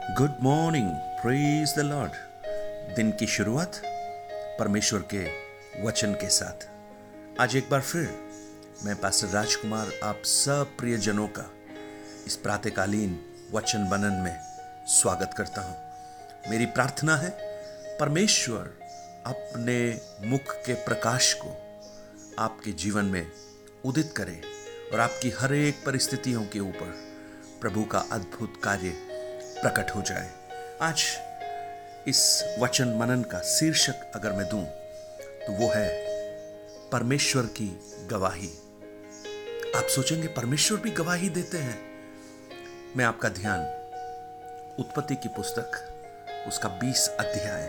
Good morning praise the lord दिन की शुरुआत परमेश्वर के वचन के साथ। आज एक बार फिर मैं पास्टर राजकुमार, आप सब प्रियजनों का इस प्रातकालीन वचन बनन में स्वागत करता हूँ। मेरी प्रार्थना है, परमेश्वर अपने मुख के प्रकाश को आपके जीवन में उदित करे और आपकी हर एक परिस्थितियों के ऊपर प्रभु का अद्भुत कार्य प्रकट हो जाए। आज इस वचन मनन का शीर्षक अगर मैं दूँ तो वो है परमेश्वर की गवाही। आप सोचेंगे, परमेश्वर भी गवाही देते हैं। मैं आपका ध्यान, उत्पत्ति की पुस्तक, उसका बीस अध्याय,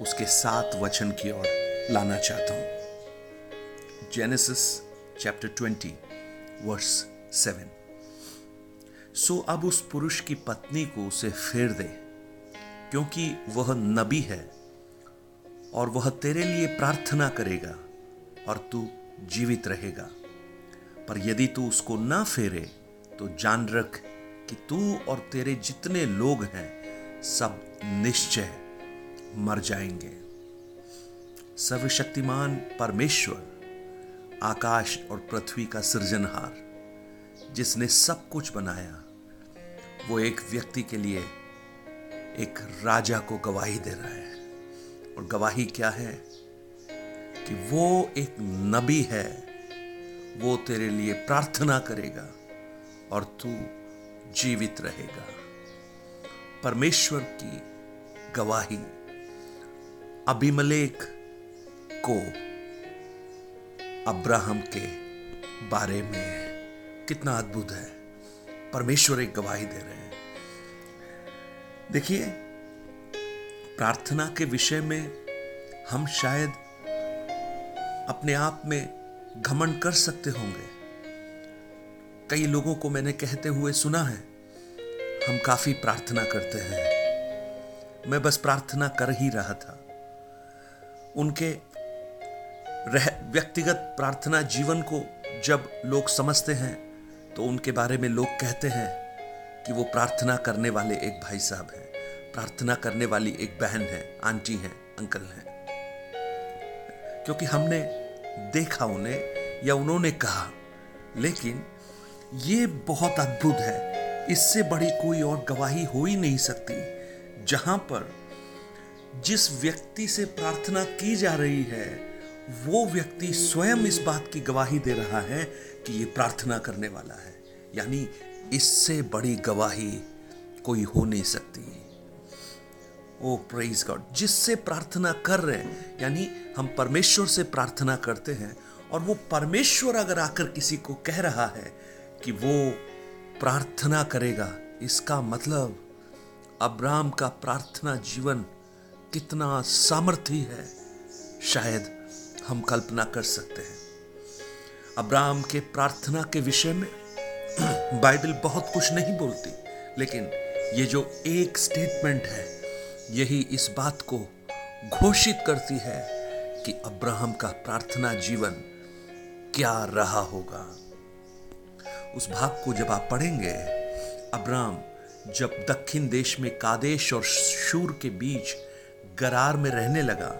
उसके सात वचन की ओर लाना चाहता हूँ। Genesis chapter twenty verse seven so अब उस पुरुष की पत्नी को उसे फेर दे, क्योंकि वह नबी है और वह तेरे लिए प्रार्थना करेगा और तू जीवित रहेगा। पर यदि तू उसको ना फेरे तो जान रख कि तू और तेरे जितने लोग हैं, सब निश्चय मर जाएँगे। सर्वशक्तिमान परमेश्वर, आकाश और पृथ्वी का सृजनहार, जिसने सब कुछ बनाया वो एक व्यक्ति के लिए एक राजा को गवाही दे रहा है। और गवाही क्या है? कि वो एक नबी है। वो तेरे लिए प्रार्थना करेगा और तू जीवित रहेगा। परमेश्वर की गवाही अभिमलेख को अब्राहम के बारे में कितना अद्भुत है। परमेश्वर एक गवाही दे रहे हैं। देखिए, प्रार्थना के विषय में हम शायद अपने आप में घमंड कर सकते होंगे। कई लोगों को मैंने कहते हुए सुना है, हम काफ़ी प्रार्थना करते हैं। मैं बस प्रार्थना कर ही रहा था। उनके रह, व्यक्तिगत प्रार्थना जीवन को जब लोग समझते हैं तो उनके बारे में लोग कहते हैं कि वो प्रार्थना करने वाले एक भाई साहब हैं। प्रार्थना करने वाली एक बहन है, आंटी हैं, अंकल हैं। क्योंकि हमने देखा उन्हें या उन्होंने कहा। लेकिन ये बहुत अद्भुत है। इससे बड़ी कोई और गवाही हो ही नहीं सकती, जहाँ पर जिस व्यक्ति से प्रार्थना की जा रही है, वो व्यक्ति स्वयं इस बात की गवाही दे रहा है कि ये प्रार्थना करने वाला है। यानी इससे बड़ी गवाही कोई हो नहीं सकती। ओ प्रेज गॉड जिससे प्रार्थना कर रहे हैं, यानी हम परमेश्वर से प्रार्थना करते हैं, और वो परमेश्वर अगर आकर किसी को कह रहा है कि वो प्रार्थना करेगा, इसका मतलब अब्राम का प्रार्थना जीवन कितना सामर्थ्य है, शायद हम कल्पना कर सकते हैं। अब्राहम के प्रार्थना के विषय में बाइबल बहुत कुछ नहीं बोलती, लेकिन ये जो एक स्टेटमेंट है, यही इस बात को घोषित करती है कि अब्राहम का प्रार्थना जीवन क्या रहा होगा। उस भाग को जब आप पढ़ेंगे, अब्राहम जब दक्षिण देश में कादेश और शूर के बीच गरार में रहने लगा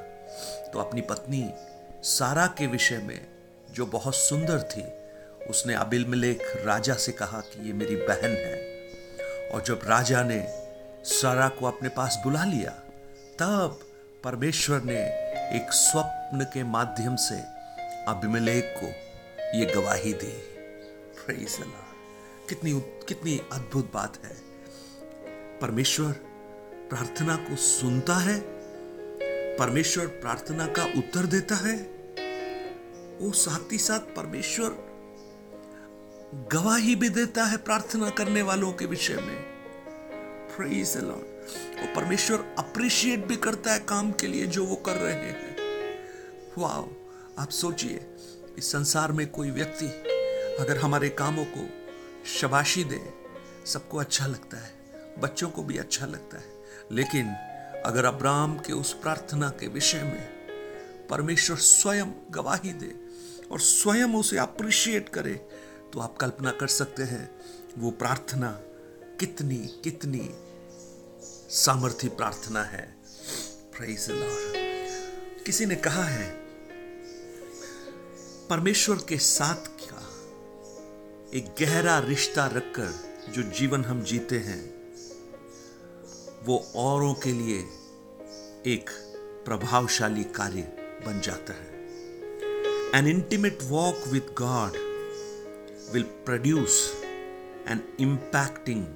तो अपनी पत्नी सारा के विषय में जो बहुत सुंदर थी, उसने अबिलमलेख राजा से कहा कि ये मेरी बहन है। और जब राजा ने सारा को अपने पास बुला लिया, तब परमेश्वर ने एक स्वप्न के माध्यम से अभिमलेख को ये गवाही दी। कितनी कितनी अद्भुत बात है। परमेश्वर प्रार्थना को सुनता है, परमेश्वर प्रार्थना का उत्तर देता है वो साथ ही साथ परमेश्वर गवाही भी देता है प्रार्थना करने वालों के विषय में। वो परमेश्वर अप्रिशिएट भी करता है काम के लिए जो वो कर रहे हैं। वाओ आप सोचिए, इस संसार में कोई व्यक्ति अगर हमारे कामों को शबाशी दे, सबको अच्छा लगता है, बच्चों को भी अच्छा लगता है। लेकिन अगर अब्राम के उस प्रार्थना के विषय में परमेश्वर स्वयं गवाही दे और स्वयं उसे अप्रिशिएट करे तो आप कल्पना कर सकते हैं, वो प्रार्थना कितनी कितनी सामर्थी प्रार्थना है। किसी ने कहा है, परमेश्वर के साथ का एक गहरा रिश्ता रखकर जो जीवन हम जीते हैं, वो औरों के लिए एक प्रभावशाली कार्य बन जाता है? An intimate walk with God will produce an impacting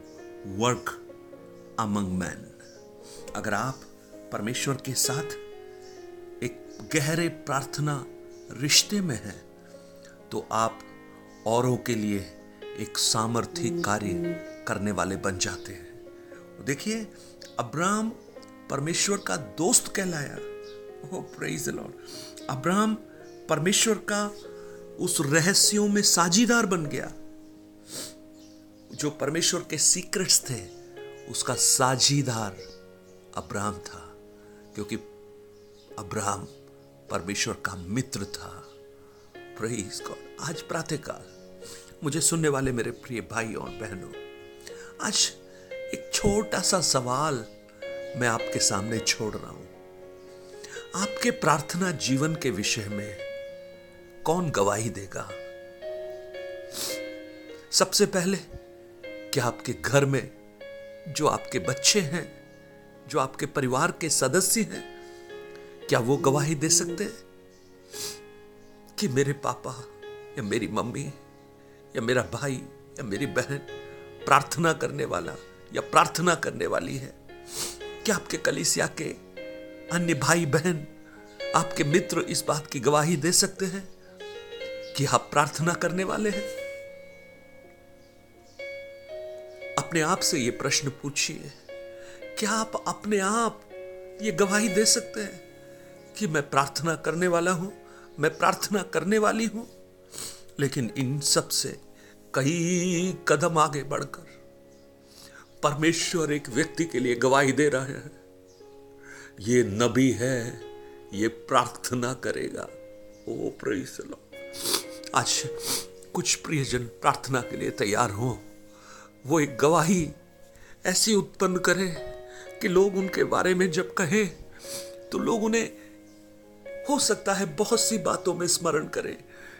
work among man अगर आप परमेश्वर के साथ एक गहरे प्रार्थना रिश्ते में हैं तो आप औरों के लिए एक सामर्थ्य कार्य करने वाले बन जाते हैं। देखिए, अब्राहम परमेश्वर का दोस्त कहलाया। ओ प्रेज लॉर्ड अब्राहम परमेश्वर का उस रहस्यों में साझीदार बन गया। जो परमेश्वर के सीक्रेट्स थे, उसका साझीदार अब्राहम था, क्योंकि अब्राहम परमेश्वर का मित्र था। प्रेज गॉड आज प्रातःकाल, मुझे सुनने वाले मेरे प्रिय भाई और बहनों, आज एक छोटा सा सवाल मैं आपके सामने छोड़ रहा हूँ। आपके प्रार्थना जीवन के विषय में कौन गवाही देगा? सबसे पहले क्या आपके घर में जो आपके बच्चे हैं, जो आपके परिवार के सदस्य हैं, क्या वो गवाही दे सकते हैं? कि मेरे पापा या मेरी मम्मी या मेरा भाई या मेरी बहन प्रार्थना करने वाला या प्रार्थना करने वाली है? क्या आपके कलिसिया के अन्य भाई बहन आपके मित्र इस बात की गवाही दे सकते हैं? कि आप प्रार्थना करने वाले हैं? अपने आप से यह प्रश्न पूछिए, क्या आप अपने आप ये गवाही दे सकते हैं कि मैं प्रार्थना करने वाला हूँ, मैं प्रार्थना करने वाली हूँ? लेकिन इन सबसे कई कदम आगे बढ़कर परमेश्वर एक व्यक्ति के लिए गवाही दे रहे हैं। ये नबी है, ये प्रार्थना करेगा। ओ प्रेस आज कुछ प्रियजन प्रार्थना के लिए तैयार हो। वो एक गवाही ऐसी उत्पन्न करे कि लोग उनके बारे में जब कहें तो लोग उन्हें, हो सकता है बहुत सी बातों में स्मरण करें।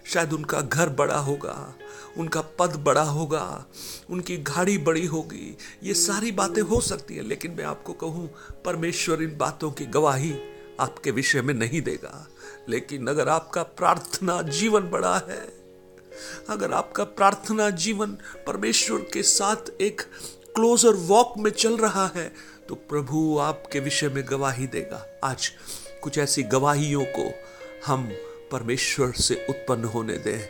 शायद उनका घर बड़ा होगा, उनका पद बड़ा होगा, उनकी गाड़ी बड़ी होगी, ये सारी बातें हो सकती है, लेकिन मैं आपको कहूँ, परमेश्वर इन बातों की गवाही आपके विषय में नहीं देगा। लेकिन अगर आपका प्रार्थना जीवन बड़ा है, अगर आपका प्रार्थना जीवन परमेश्वर के साथ एक क्लोजर वॉक में चल रहा है तो प्रभु आपके विषय में गवाही देगा। आज कुछ ऐसी गवाहियों को हम परमेश्वर से उत्पन्न होने दें।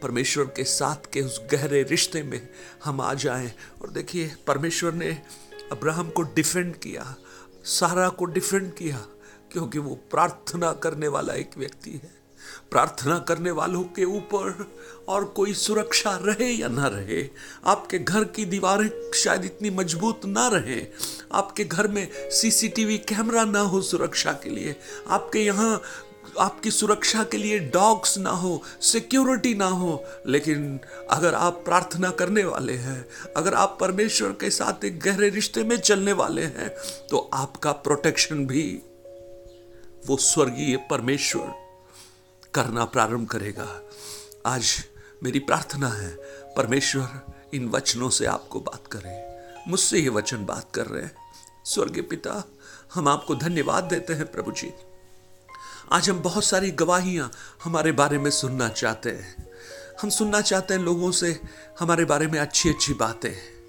परमेश्वर के साथ के उस गहरे रिश्ते में हम आ जाएँ। और देखिए, परमेश्वर ने अब्राहम को डिफेंड किया, सारा को डिफेंड किया क्योंकि वो प्रार्थना करने वाला एक व्यक्ति है। प्रार्थना करने वालों के ऊपर और कोई सुरक्षा रहे या ना रहे, आपके घर की दीवारें शायद इतनी मज़बूत ना रहे, आपके घर में सीसीटीवी कैमरा ना हो सुरक्षा के लिए, आपके यहाँ आपकी सुरक्षा के लिए डॉग्स ना हो, सिक्योरिटी ना हो, लेकिन अगर आप प्रार्थना करने वाले हैं, अगर आप परमेश्वर के साथ एक गहरे रिश्ते में चलने वाले हैं तो आपका प्रोटेक्शन भी वो स्वर्गीय परमेश्वर करना प्रारंभ करेगा। आज मेरी प्रार्थना है, परमेश्वर, इन वचनों से आपको बात करें। मुझसे ये वचन बात कर रहे हैं। स्वर्गीय पिता, हम आपको धन्यवाद देते हैं प्रभु जी। आज हम बहुत सारी गवाहियाँ हमारे बारे में सुनना चाहते हैं। हम सुनना चाहते हैं लोगों से हमारे बारे में अच्छी अच्छी बातें।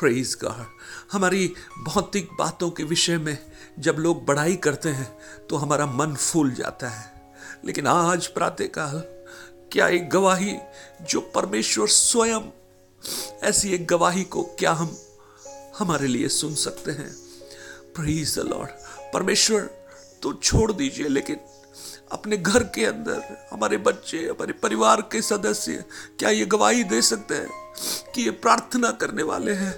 प्रेज गॉड हमारी भौतिक बातों के विषय में जब लोग बड़ाई करते हैं तो हमारा मन फूल जाता है। लेकिन आज प्रातःकाल, क्या एक गवाही जो परमेश्वर स्वयं, ऐसी एक गवाही को क्या हम, हमारे लिए सुन सकते हैं? प्रीज द लॉर्ड परमेश्वर तो छोड़ दीजिए, लेकिन अपने घर के अंदर, हमारे बच्चे, हमारे परिवार के सदस्य, क्या ये गवाही दे सकते हैं कि ये प्रार्थना करने वाले हैं?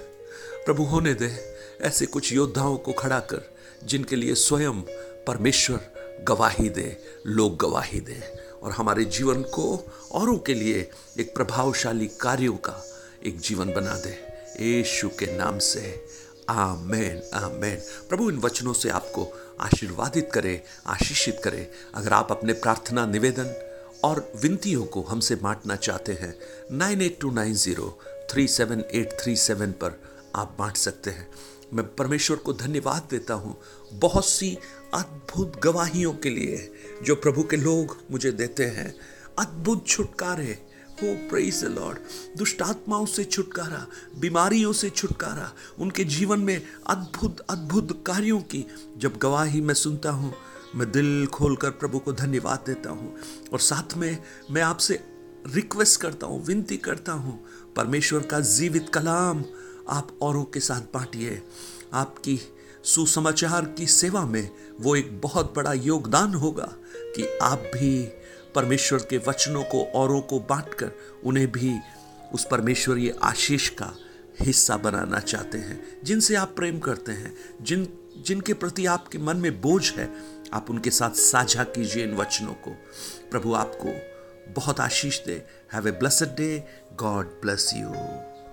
प्रभु होने दे, ऐसे कुछ योद्धाओं को खड़ा कर जिनके लिए स्वयं परमेश्वर गवाही दे, लोग गवाही दे। और हमारे जीवन को औरों के लिए एक प्रभावशाली कार्यों का एक जीवन बना दे। यीशु के नाम से। आमेन आमेन। प्रभु, इन वचनों से आपको आशीर्वादित करे, आशीषित करे। अगर आप अपने प्रार्थना, निवेदन और विनतियों को हमसे बांटना चाहते हैं, nine eight two nine zero three seven eight three seven पर आप बांट सकते हैं। मैं परमेश्वर को धन्यवाद देता हूँ। बहुत सी अद्भुत गवाहियों के लिए जो प्रभु के लोग मुझे देते हैं। अद्भुत छुटकारे। हो प्रेज द लॉर्ड दुष्ट आत्माओं से छुटकारा, बीमारियों से छुटकारा, उनके जीवन में अद्भुत अद्भुत कार्यों की। जब गवाही मैं सुनता हूँ, मैं दिल खोलकर प्रभु को धन्यवाद देता हूँ। और साथ में मैं आपसे रिक्वेस्ट करता हूँ, विनती करता हूँ, परमेश्वर का जीवित कलाम आप औरों के साथ बांटिए। आपकी सुसमाचार की सेवा में वो एक बहुत बड़ा योगदान होगा कि आप भी परमेश्वर के वचनों को, औरों को बांटकर उन्हें भी उस परमेश्वरीय आशीष का हिस्सा बनाना चाहते हैं। जिनसे आप प्रेम करते हैं, जिन, जिनके प्रति आपके मन में बोझ है, आप उनके साथ साझा कीजिए इन वचनों को। प्रभु आपको बहुत आशीष दे। Have a blessed day God bless you